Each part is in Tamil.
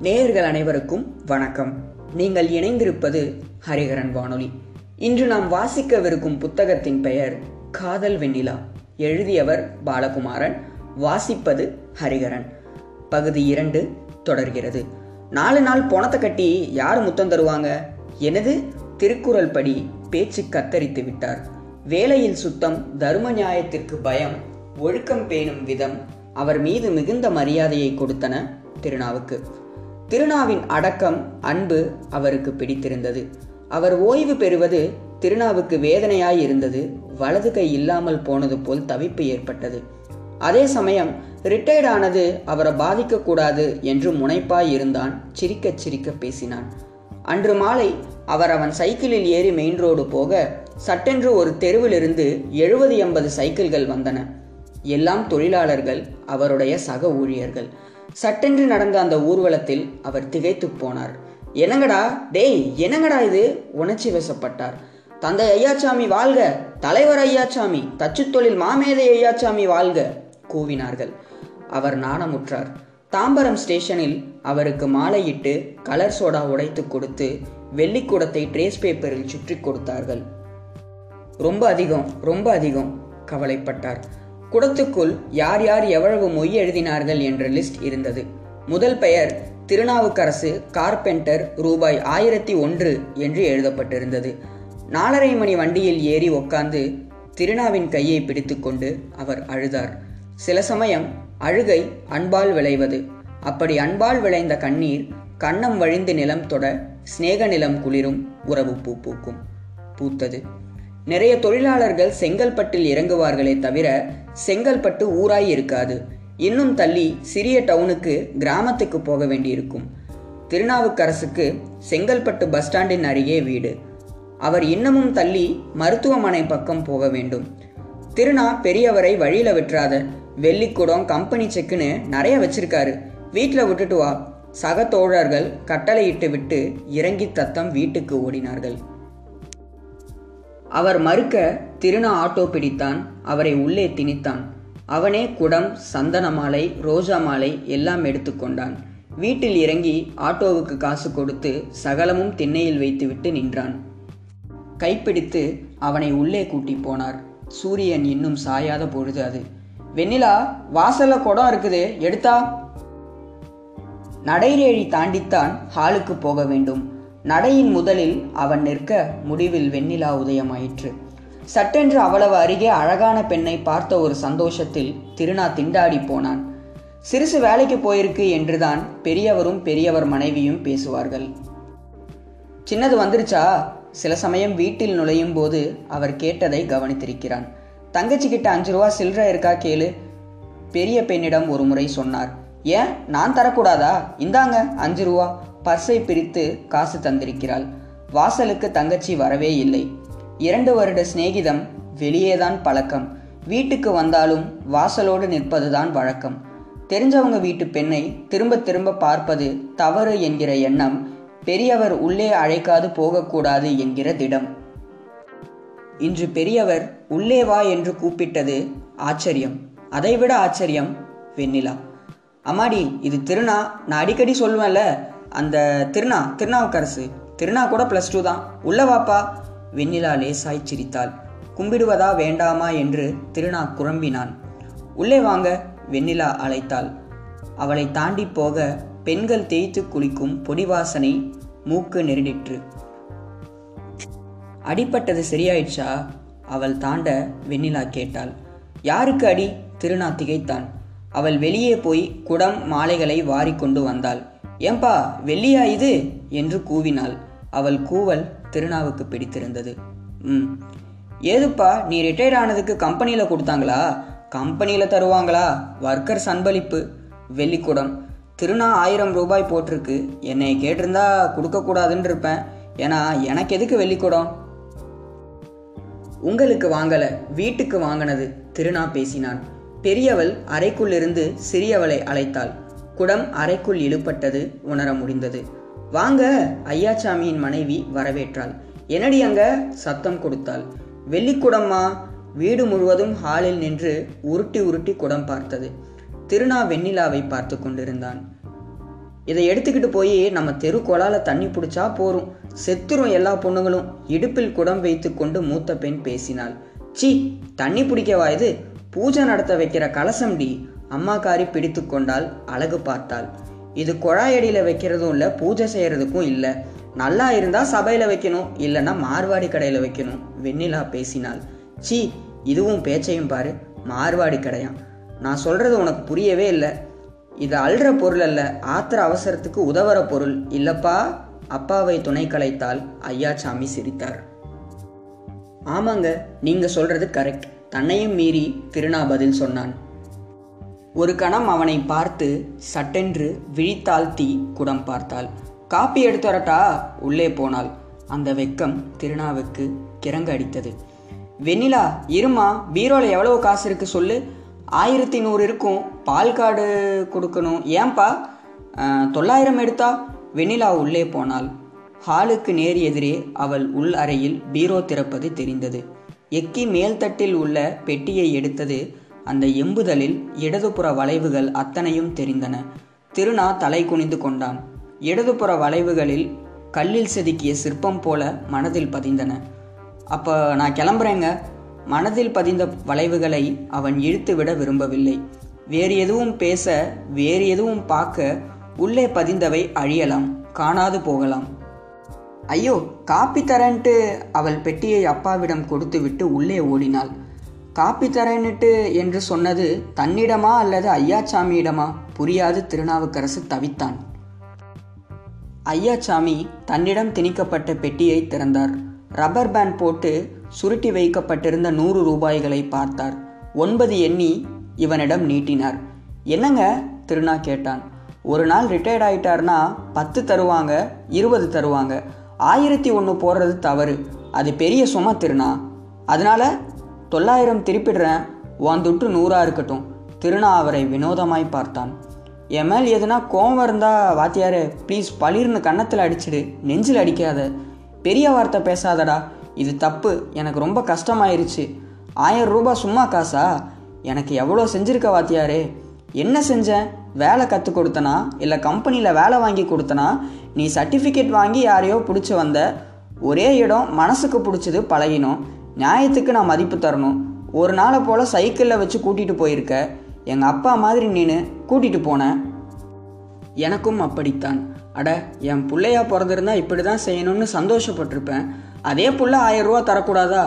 நேயர்கள் அனைவருக்கும் வணக்கம். நீங்கள் இணைந்திருப்பது ஹரிகரன் வானொலி. இன்று நாம் வாசிக்கவிருக்கும் புத்தகத்தின் பெயர் காதல் வெண்ணிலா. எழுதியவர் பாலகுமாரன் வாசிப்பது ஹரிகரன் பகுதி இரண்டு தொடர்கிறது. நாலு நாள் பணத்தை கட்டி யார் முத்தம் தருவாங்க? எனது திருக்குறள் படி பேச்சு கத்தரித்து விட்டார். வேலையில் சுத்தம் தர்ம நியாயத்திற்கு பயம் ஒழுக்கம் பேணும் விதம் அவர் மீது மிகுந்த மரியாதையை கொடுத்தன திருநாவுக்கு. திருநாவின் அடக்கம் அன்பு அவருக்கு பிடித்திருந்தது. அவர் ஓய்வு பெறுவது திருநாவுக்கு வேதனையாய் இருந்தது வலது கை இல்லாமல் போனது போல் தவிப்பு ஏற்பட்டது. அதே சமயம் ரிட்டையர்ட் ஆனது அவரை பாதிக்கக்கூடாது என்று முனைப்பாய் இருந்தான் சிரிக்க சிரிக்க பேசினான். அன்று மாலை அவர் அவன் சைக்கிளில் ஏறி மெயின் ரோடு போக சட்டென்று ஒரு தெருவிலிருந்து எழுபது எண்பது சைக்கிள்கள் வந்தன. எல்லாம் தொழிலாளர்கள் அவருடைய சக ஊழியர்கள். சட்டென்று நடந்த அந்த ஊர்வலத்தில் அவர் திகைத்து போனார். என்னங்கடா? டேய் என்னங்கடா இது? உணர்ச்சி வசப்பட்டார். தந்தை ஐயாச்சாமி வாழ்க! தலைவர் ஐயாச்சாமி! தச்சு தொழில் மாமேதை ஐயாச்சாமி வாழ்க! கூவினார்கள். அவர் நாணமுற்றார். தாம்பரம் ஸ்டேஷனில் அவருக்கு மாலையிட்டு கலர் சோடா உடைத்து கொடுத்து வெள்ளிக்கூடத்தை ட்ரேஸ் பேப்பரில் சுற்றி கொடுத்தார்கள். ரொம்ப அதிகம் ரொம்ப அதிகம்! கவலைப்பட்டார். குடத்துக்குள் யார் யார் எவ்வளவு மொய் எழுதினார்கள் என்ற லிஸ்ட் இருந்தது. முதல் பெயர் திருநாவுக்கரசு கார்பெண்டர் ரூபாய் ஆயிரத்தி ஒன்று என்று எழுதப்பட்டிருந்தது. நாலரை மணி வண்டியில் ஏறி உட்கார்ந்து திருநாவின் கையை பிடித்துக்கொண்டு அவர் அழுதார். சில சமயம் அழுகை அன்பால் விளைவது. அப்படி அன்பால் விளைந்த கண்ணீர் கண்ணம் வழிந்து நிலம் தொட சிநேக நிலம் குளிரும் உறவு பூ பூக்கும் பூத்தது. நிறைய தொழிலாளர்கள் செங்கல்பட்டில் இறங்குவார்களே தவிர செங்கல்பட்டு ஊராய் இருக்காது. இன்னும் தள்ளி சிறிய டவுனுக்கு கிராமத்துக்கு போக வேண்டியிருக்கும். திருநாவுக்கரசுக்கு செங்கல்பட்டு பஸ் ஸ்டாண்டின் அருகே வீடு. அவர் இன்னமும் தள்ளி மருத்துவமனை பக்கம் போக வேண்டும். திருநா பெரியவரை வழியில விட்டுறாத. வெள்ளிக்கூடம் கம்பெனி செக்குன்னு நிறைய வச்சிருக்காரு. வீட்டில் விட்டுட்டு வா. சக தோழர்கள் கட்டளையிட்டு விட்டு இறங்கி தத்தம் வீட்டுக்கு ஓடினார்கள். அவர் மறுக்க திருநா ஆட்டோ பிடித்தான் அவரை உள்ளே திணித்தான். அவனே குடம் சந்தன மாலை ரோஜா மாலை எல்லாம் எடுத்துக்கொண்டான் வீட்டில் இறங்கி ஆட்டோவுக்கு காசு கொடுத்து சகலமும் திண்ணையில் வைத்துவிட்டு நின்றான். கைப்பிடித்து அவனை உள்ளே கூட்டி போனார். சூரியன் இன்னும் சாயாத பொழுது அது. வெண்ணிலா வாசல்ல குடம் இருக்குது எடுத்தா? நடைரேழி தாண்டித்தான் ஹாலுக்கு போக வேண்டும். நடையின் முதலில் அவன் நிற்க முடிவில் வெண்ணிலா உதயமாயிற்று. சட்டென்று அவ்வளவு அருகே அழகான பெண்ணை பார்த்த ஒரு சந்தோஷத்தில் திருநா திண்டாடி போனான். சிறுசு வேலைக்கு போயிருக்கு என்றுதான் பெரியவரும் பெரியவர் மனைவியும் பேசுவார்கள். சின்னது வந்துருச்சா? சில சமயம் வீட்டில் நுழையும் போது அவர் கேட்டதை கவனித்திருக்கிறான். தங்கச்சி கிட்ட அஞ்சு ரூபா சில்லற இருக்கா கேளு. பெரிய பெண்ணிடம் ஒரு முறை சொன்னார். ஏன்? நான் தரக்கூடாதா? இந்தாங்க அஞ்சு ரூபா. பர்ஸை பிரித்து காசு தந்திருக்கிறாள். வாசலுக்கு தங்கச்சி வரவே இல்லை. இரண்டு வருட சிநேகிதம் வெளியேதான் பழக்கம். வீட்டுக்கு வந்தாலும் வாசலோடு நிற்பதுதான் வழக்கம். தெரிஞ்சவங்க வீட்டு பெண்ணை திரும்ப திரும்ப பார்ப்பது தவறு என்கிற எண்ணம் பெரியவர் உள்ளே அழைக்காது போகக்கூடாது என்கிற திடம். இன்று பெரியவர் உள்ளே வா என்று கூப்பிட்டது ஆச்சரியம். அதைவிட ஆச்சரியம் வெண்ணிலா. அம்மாடி இது திருநா நான் அடிக்கடி சொல்லுவேன்ல. அந்த திருநா திருநாவுக்கரசு. திருநா கூட ப்ளஸ் டூ தான். உள்ள வாப்பா. வெண்ணிலா லேசாய் சிரித்தாள். கும்பிடுவதா வேண்டாமா என்று திருநா குழம்பினான் உள்ளே வாங்க வெண்ணிலா அழைத்தாள். அவளை தாண்டி போக பெண்கள் தேய்த்து குளிக்கும் பொடிவாசனை மூக்கு நெருடிற்று. அடிப்பட்டது சரியாயிடுச்சா? அவள் தாண்ட வெண்ணிலா கேட்டாள். யாருக்கு அடி? திருநா திகைத்தான். அவள் வெளியே போய் குடம் மாலைகளை வாரிக்கொண்டு வந்தாள். ஏம்பா வெள்ளியா இது? என்று கூவினாள். அவள் கூவல் திருநாவுக்கு பிடித்திருந்தது. ம். ஏதுப்பா நீ ரிட்டையர் ஆனதுக்கு கம்பெனியில் கொடுத்தாங்களா? கம்பெனியில் தருவாங்களா? ஒர்க்கர் சன்பளிப்பு. வெள்ளிக்குடம். திருநா ஆயிரம் ரூபாய் போட்டிருக்கு. என்னை கேட்டிருந்தா கொடுக்கக்கூடாதுன்னு இருப்பேன் ஏன்னா எனக்கு எதுக்கு வெள்ளிக்குடம்? உங்களுக்கு வாங்கலை வீட்டுக்கு வாங்கினது திருநா பேசினான். பெரியவள் அறைக்குள்ளிருந்து சிறியவளை அழைத்தாள். குடம் அறைக்குள் இழுப்பட்டது உணர முடிந்தது. வாங்க ஐயாச்சாமியின் மனைவி வரவேற்றாள். என்னடி அங்க? சத்தம் கொடுத்தாள். வெள்ளிக்குடம்மா. வீடு முழுவதும் ஹாலில் நின்று உருட்டி உருட்டி குடம் பார்த்தது. திருநா வெண்ணிலாவை பார்த்து கொண்டிருந்தான். இதை எடுத்துக்கிட்டு போய் நம்ம தெரு குழால தண்ணி பிடிச்சா போரும். செத்துரும் எல்லா பொண்ணுங்களும். இடுப்பில் குடம் வைத்து கொண்டு மூத்த பெண் பேசினாள். சி தண்ணி பிடிக்கவா இது? பூஜை நடத்த வைக்கிற கலசம் டி அம்மாக்காரி பிடித்து கொண்டால் அழகு பார்த்தாள். இது குழாயடியில் வைக்கிறதும் இல்லை பூஜை செய்கிறதுக்கும் இல்லை. நல்லா இருந்தால் சபையில் வைக்கணும் இல்லைன்னா மார்வாடி கடையில் வைக்கணும் வெண்ணிலா பேசினாள். சி இதுவும் பேச்சையும் பாரு மார்வாடி கடையாம் நான் சொல்கிறது உனக்கு புரியவே இல்லை. இது அல்ற பொருள் அல்ல ஆத்திர அவசரத்துக்கு உதவுற பொருள். இல்லப்பா அப்பாவை துணை கலைத்தால் ஐயாச்சாமி சிரித்தார். ஆமாங்க நீங்கள் சொல்கிறது கரெக்ட். தன்னையும் மீறி திருநா பதில் சொன்னான். ஒரு கணம் அவனை பார்த்து சட்டென்று விழித்தாழ்த்தி குடம் பார்த்தாள். காப்பி எடுத்து வரட்டா? உள்ளே போனாள். அந்த வெக்கம் திருநாவுக்கு கிறங்க அடித்தது. வெண்ணிலா இருமா பீரோல எவ்வளவு காசு இருக்கு சொல்லு. ஆயிரத்தி நூறு இருக்கும். பால் கார்டு கொடுக்கணும். ஏன்பா? தொள்ளாயிரம் எடுத்தா? வெண்ணிலா உள்ளே போனாள். ஹாலுக்கு நேர் எதிரே அவள் உள் அறையில் பீரோ திறப்பது தெரிந்தது. எக்கி மேல்தட்டில் உள்ள பெட்டியை எடுத்தது அந்த எம்புதலில் இடதுபுற வளைவுகள் அத்தனையும் தெரிந்தன. திருநா தலை குனிந்து கொண்டான். இடதுபுற வளைவுகளில் கல்லில் செதுக்கிய சிற்பம் போல மனதில் பதிந்தன. அப்போ நான் கிளம்புறேங்க. மனதில் பதிந்த வளைவுகளை அவன் இழுத்து விட விரும்பவில்லை. வேறு எதுவும் பேச வேறு எதுவும் பார்க்க உள்ளே பதிந்தவை அழியலாம் காணாது போகலாம். ஐயோ காப்பி தரேன்ட்டு அவள் பெட்டியை அப்பாவிடம் கொடுத்துவிட்டு உள்ளே ஓடினாள். காப்பி தரேன்னுட்டு என்று சொன்னது தன்னிடமா அல்லது ஐயாச்சாமியிடமா? புரியாது திருநாவுக்கரசு தவித்தான். ஐயாச்சாமி தன்னிடம் திணிக்கப்பட்ட பெட்டியை திறந்தார். ரப்பர் பேண்ட் போட்டு சுருட்டி வைக்கப்பட்டிருந்த நூறு ரூபாய்களை பார்த்தார். ஒன்பது எண்ணி இவனிடம் நீட்டினார். என்னங்க? திருநா கேட்டான். ஒரு நாள் ரிட்டையர்ட் ஆயிட்டார்னா பத்து தருவாங்க இருபது தருவாங்க. ஆயிரத்தி ஒன்று போடுறது தவறு. அது பெரிய சும திருநா. அதனால தொள்ளாயிரம் திருப்பிடுறேன். உன் துட்டு நூறா இருக்கட்டும். திருநா அவரை வினோதமாய் பார்த்தான். என் மேல் எதுனா கோவம் இருந்தா வாத்தியாரே ப்ளீஸ் பளிர்னு கன்னத்தில் அடிச்சிடு. நெஞ்சில் அடிக்காத. பெரிய வார்த்தை பேசாதடா. இது தப்பு. எனக்கு ரொம்ப கஷ்டமாயிருச்சு. ஆயிரம் ரூபாய் சும்மா காசா? எனக்கு எவ்வளோ செஞ்சிருக்க வாத்தியாரே? என்ன செஞ்சேன் வேலை கற்றுக் கொடுத்தனா? இல்லை கம்பெனியில் வேலை வாங்கி கொடுத்தனா? நீ சர்டிஃபிகேட் வாங்கி யாரையோ பிடிச்சி வந்த. ஒரே இடம் மனசுக்கு பிடிச்சது பழகினோம். நியாயத்துக்கு நான் மதிப்பு தரணும். ஒரு நாளை போல் சைக்கிளில் வச்சு கூட்டிகிட்டு போயிருக்க. எங்கள் அப்பா மாதிரி நின்று கூட்டிகிட்டு போனேன் எனக்கும் அப்படித்தான். அட என் பிள்ளையா பிறந்திருந்தா இப்படி தான் செய்யணும்னு சந்தோஷப்பட்டிருப்பேன். அதே புள்ள ஆயிரம் ரூபா தரக்கூடாதா?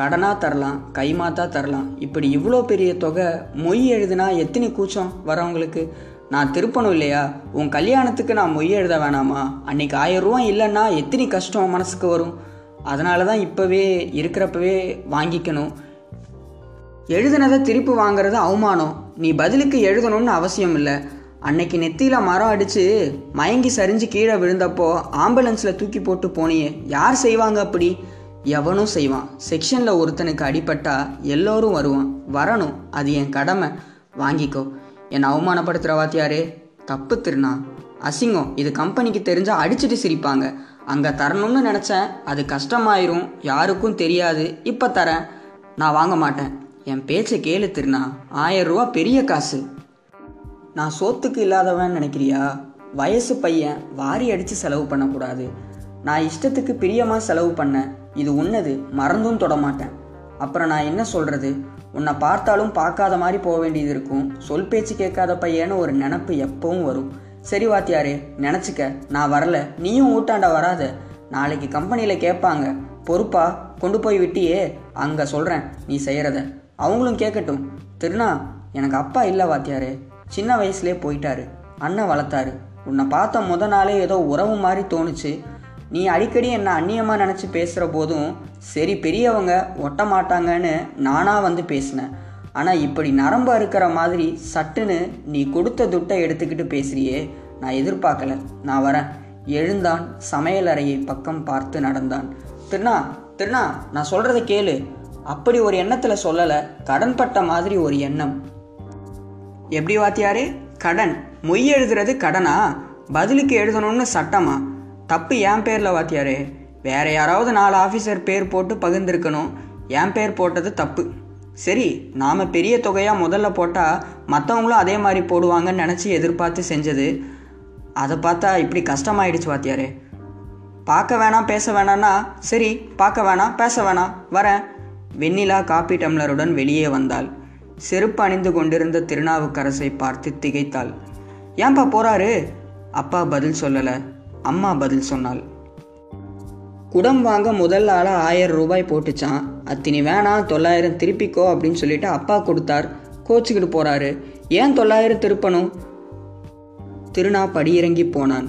கடனாக தரலாம் கைமாத்தா தரலாம். இப்படி இவ்வளோ பெரிய தொகை மொய் எழுதுனா எத்தனை கூச்சம் வரவங்களுக்கு நான் திருப்பணும் இல்லையா? உன் கல்யாணத்துக்கு நான் மொய் எழுத வேணாமா? அன்னைக்கு ஆயிரம் ரூபா இல்லைன்னா எத்தனை கஷ்டம் மனசுக்கு வரும்? அதனால தான் இப்போவே இருக்கிறப்பவே வாங்கிக்கணும். எழுதுனதை திருப்பி வாங்குறது அவமானம். நீ பதிலுக்கு எழுதணும்னு அவசியம் இல்லை. அன்னைக்கு நெத்தியில் மரம் அடித்து மயங்கி சரிஞ்சு கீழே விழுந்தப்போ ஆம்புலன்ஸில் தூக்கி போட்டு போனியே. யார் செய்வாங்க அப்படி? எவனும் செய்வான். செக்ஷனில் ஒருத்தனுக்கு அடிபட்டா எல்லோரும் வருவான். வரணும். அது என் கடமை. வாங்கிக்கோ. என்னை அவமானப்படுத்துகிற வாத்தியாரே தப்பு திருநா அசிங்கம். இது கம்பெனிக்கு தெரிஞ்சால் அடிச்சுட்டு சிரிப்பாங்க. அங்கே தரணும்னு நினச்சேன். அது கஷ்டமாயிரும். யாருக்கும் தெரியாது. இப்போ தரேன். நான் வாங்க மாட்டேன். என் பேச்சை கேளு திருநா ஆயிரம் ரூபா பெரிய காசு. நான் சோத்துக்கு இல்லாதவன் நினைக்கிறியா? வயசு பையன் வாரி அடித்து செலவு பண்ணக்கூடாது. நான் இஷ்டத்துக்கு பிரியமாக செலவு பண்ணேன். இது உன்னது. மறந்தும் தொடமாட்டேன் அப்புறம் நான் என்ன சொல்கிறது உன்னை பார்த்தாலும் பார்க்காத மாதிரி போக வேண்டியது இருக்கும். சொல் பேச்சு கேட்காத பையன்னு ஒரு நினப்பு எப்பவும் வரும். சரி வாத்தியாரே நினச்சிக்க. நான் வரல. நீயும் ஊட்டாண்ட வராத. நாளைக்கு கம்பெனியில் கேட்பாங்க பொறுப்பா கொண்டு போய் விட்டியே. அங்கே சொல்கிறேன் நீ செய்கிறத அவங்களும் கேட்கட்டும் திருநா எனக்கு அப்பா இல்லை வாத்தியாரே. சின்ன வயசுலே போயிட்டாரு. அண்ணன் வளர்த்தாரு. உன்னை பார்த்த முத நாளே ஏதோ உறவு மாதிரி தோணுச்சு. நீ அடிக்கடி என்னை அந்நியமாக நினச்சி பேசுகிற போதும் சரி பெரியவங்க ஒட்ட மாட்டாங்கன்னு நானாக வந்து பேசினேன். ஆனால் இப்படி நரம்பு இருக்கிற மாதிரி சட்டுன்னு நீ கொடுத்த துட்டை எடுத்துக்கிட்டு பேசுறியே நான் எதிர்பார்க்கல. நான் வரேன். எழுந்தான் சமையலறையை பக்கம் பார்த்து நடந்தான். திருண்ணா திருண்ணா நான் சொல்கிறத கேளு. அப்படி ஒரு எண்ணத்தில் சொல்லலை கடன்பட்ட மாதிரி ஒரு எண்ணம். எப்படி வாத்தியாரு? கடன். மொய் எழுதுறது கடனா? பதிலுக்கு எழுதணும்னு சட்டமா? தப்பு என் பேரில் வாத்தியாரே. வேற யாராவது நாலு ஆஃபீஸர் பேர் போட்டு பகிர்ந்திருக்கணும். என் பேர் போட்டது தப்பு. சரி நாம் பெரிய தொகையாக முதல்ல போட்டால் மற்றவங்களும் அதே மாதிரி போடுவாங்கன்னு நினச்சி எதிர்பார்த்து செஞ்சது. அதை பார்த்தா இப்படி கஷ்டமாயிடுச்சு வாத்தியாரே. பார்க்க வேணாம் பேச வேணான்னா சரி பார்க்க வேணாம் பேச வேணாம் வரேன். வெண்ணிலா காப்பி டம்ளருடன் வெளியே வந்தாள். செருப்பு அணிந்து கொண்டிருந்த திருநாவுக்கரசை பார்த்து திகைத்தாள். ஏன்பா போறாரு? அப்பா பதில் சொல்லலை. அம்மா பதில் சொன்னாள். குடம் வாங்க முதல் ஆளாக ஆயிரம் ரூபாய் போட்டுச்சான் அத்தினி வேணாம் தொள்ளாயிரம் திருப்பிக்கோ அப்படின்னு சொல்லிட்டு அப்பா கொடுத்தார். கோச்சிக்கிட்டு போறாரு. ஏன் தொள்ளாயிரம் திருப்பணும்? திருநா படியிறங்கி போனான்.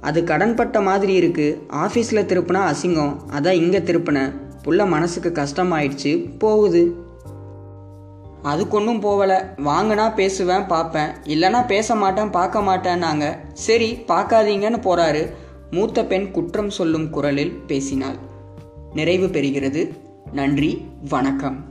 அது கடன்பட்ட மாதிரி இருக்கு. ஆஃபீஸில் திருப்பினா அசிங்கம். அதான் இங்கே திருப்பினேன் புள்ள மனசுக்கு கஷ்டமாயிடுச்சு. போகுது. அதுக்கு ஒன்றும் போகலை வாங்கினா பேசுவேன் பார்ப்பேன் இல்லைனா பேச மாட்டேன் பார்க்க மாட்டேன்னாங்க. சரி பார்க்காதீங்கன்னு போகிறாரு மூத்த பெண் குற்றம் சொல்லும் குரலில் பேசினாள். நிறைவு பெறுகிறது. நன்றி. வணக்கம்.